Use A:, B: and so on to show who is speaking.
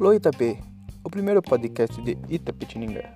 A: Flow Itapê, o primeiro podcast de Itapetininga.